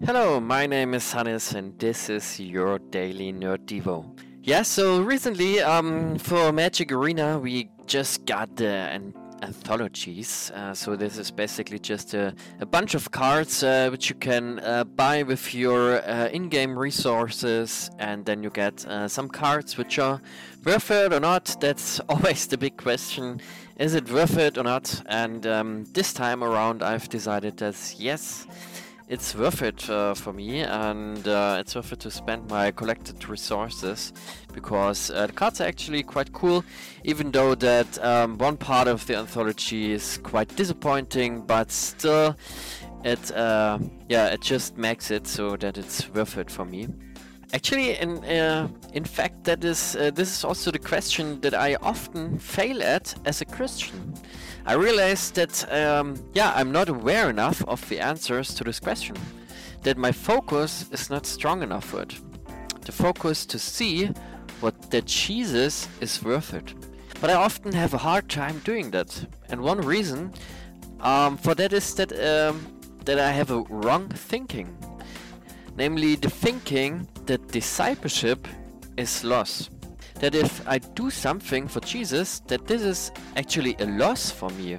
Hello, my name is Hannes and this is your daily Nerd Devo. Yeah, so recently um, for Magic Arena we just got the an- anthologies. Uh, so this is basically just a, a bunch of cards uh, which you can uh, buy with your uh, in-game resources and then you get uh, some cards which are worth it or not. That's always the big question. Is it worth it or not? And um, this time around I've decided that yes, it's worth it uh, for me and uh, it's worth it to spend my collected resources because uh, the cards are actually quite cool even though that um, one part of the anthology is quite disappointing but still it uh, yeah it just makes it so that it's worth it for me Actually, in uh, in fact, that is uh, this is also the question that I often fail at as a Christian. I realized that um, yeah, I'm not aware enough of the answers to this question. That my focus is not strong enough for it. The focus to see what that Jesus is worth it. But I often have a hard time doing that, and one reason um, for that is that um, that I have a wrong thinking namely the thinking that discipleship is loss. That if I do something for Jesus, that this is actually a loss for me.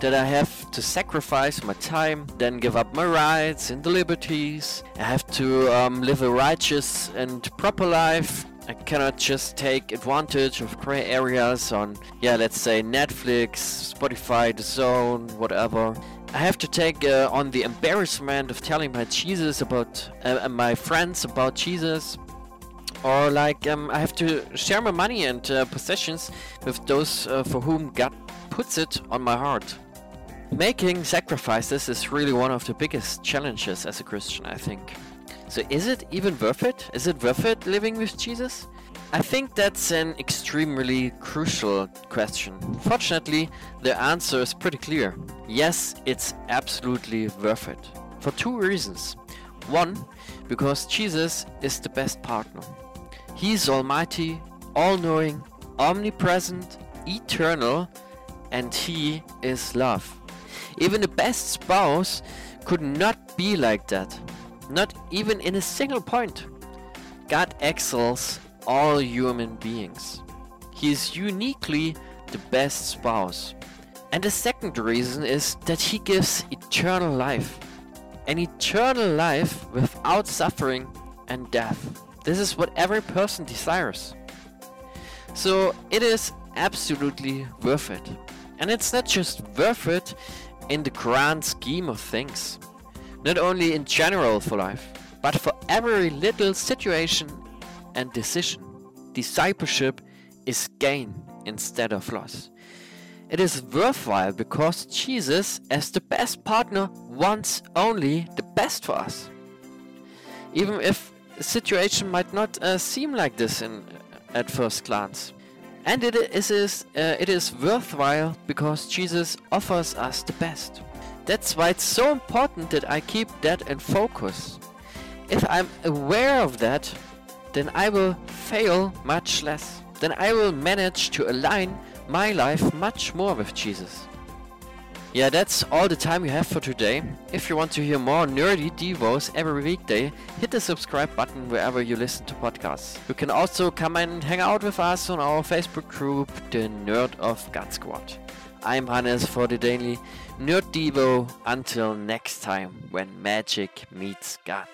That I have to sacrifice my time, then give up my rights and the liberties. I have to um, live a righteous and proper life. I cannot just take advantage of gray areas on, yeah, let's say Netflix, Spotify, The Zone, whatever. I have to take uh, on the embarrassment of telling my Jesus about uh, my friends about Jesus, or like um, I have to share my money and uh, possessions with those uh, for whom God puts it on my heart. Making sacrifices is really one of the biggest challenges as a Christian, I think. So, is it even worth it? Is it worth it living with Jesus? I think that's an extremely crucial question. Fortunately, the answer is pretty clear. Yes, it's absolutely worth it. For two reasons. One, because Jesus is the best partner. He's almighty, all knowing, omnipresent, eternal, and He is love. Even the best spouse could not be like that. Not even in a single point. God excels all human beings. He is uniquely the best spouse. And the second reason is that he gives eternal life. An eternal life without suffering and death. This is what every person desires. So it is absolutely worth it. And it's not just worth it in the grand scheme of things. Not only in general for life, but for every little situation and decision. Discipleship is gain instead of loss. It is worthwhile because Jesus, as the best partner, wants only the best for us. Even if situation might not uh, seem like this in, at first glance. And it is, uh, it is worthwhile because Jesus offers us the best. That's why it's so important that I keep that in focus. If I'm aware of that, then I will fail much less. Then I will manage to align my life much more with Jesus. Yeah, that's all the time we have for today. If you want to hear more nerdy devos every weekday, hit the subscribe button wherever you listen to podcasts. You can also come and hang out with us on our Facebook group, the Nerd of God Squad. I'm Hannes for the daily Nerd Devo. Until next time, when magic meets God.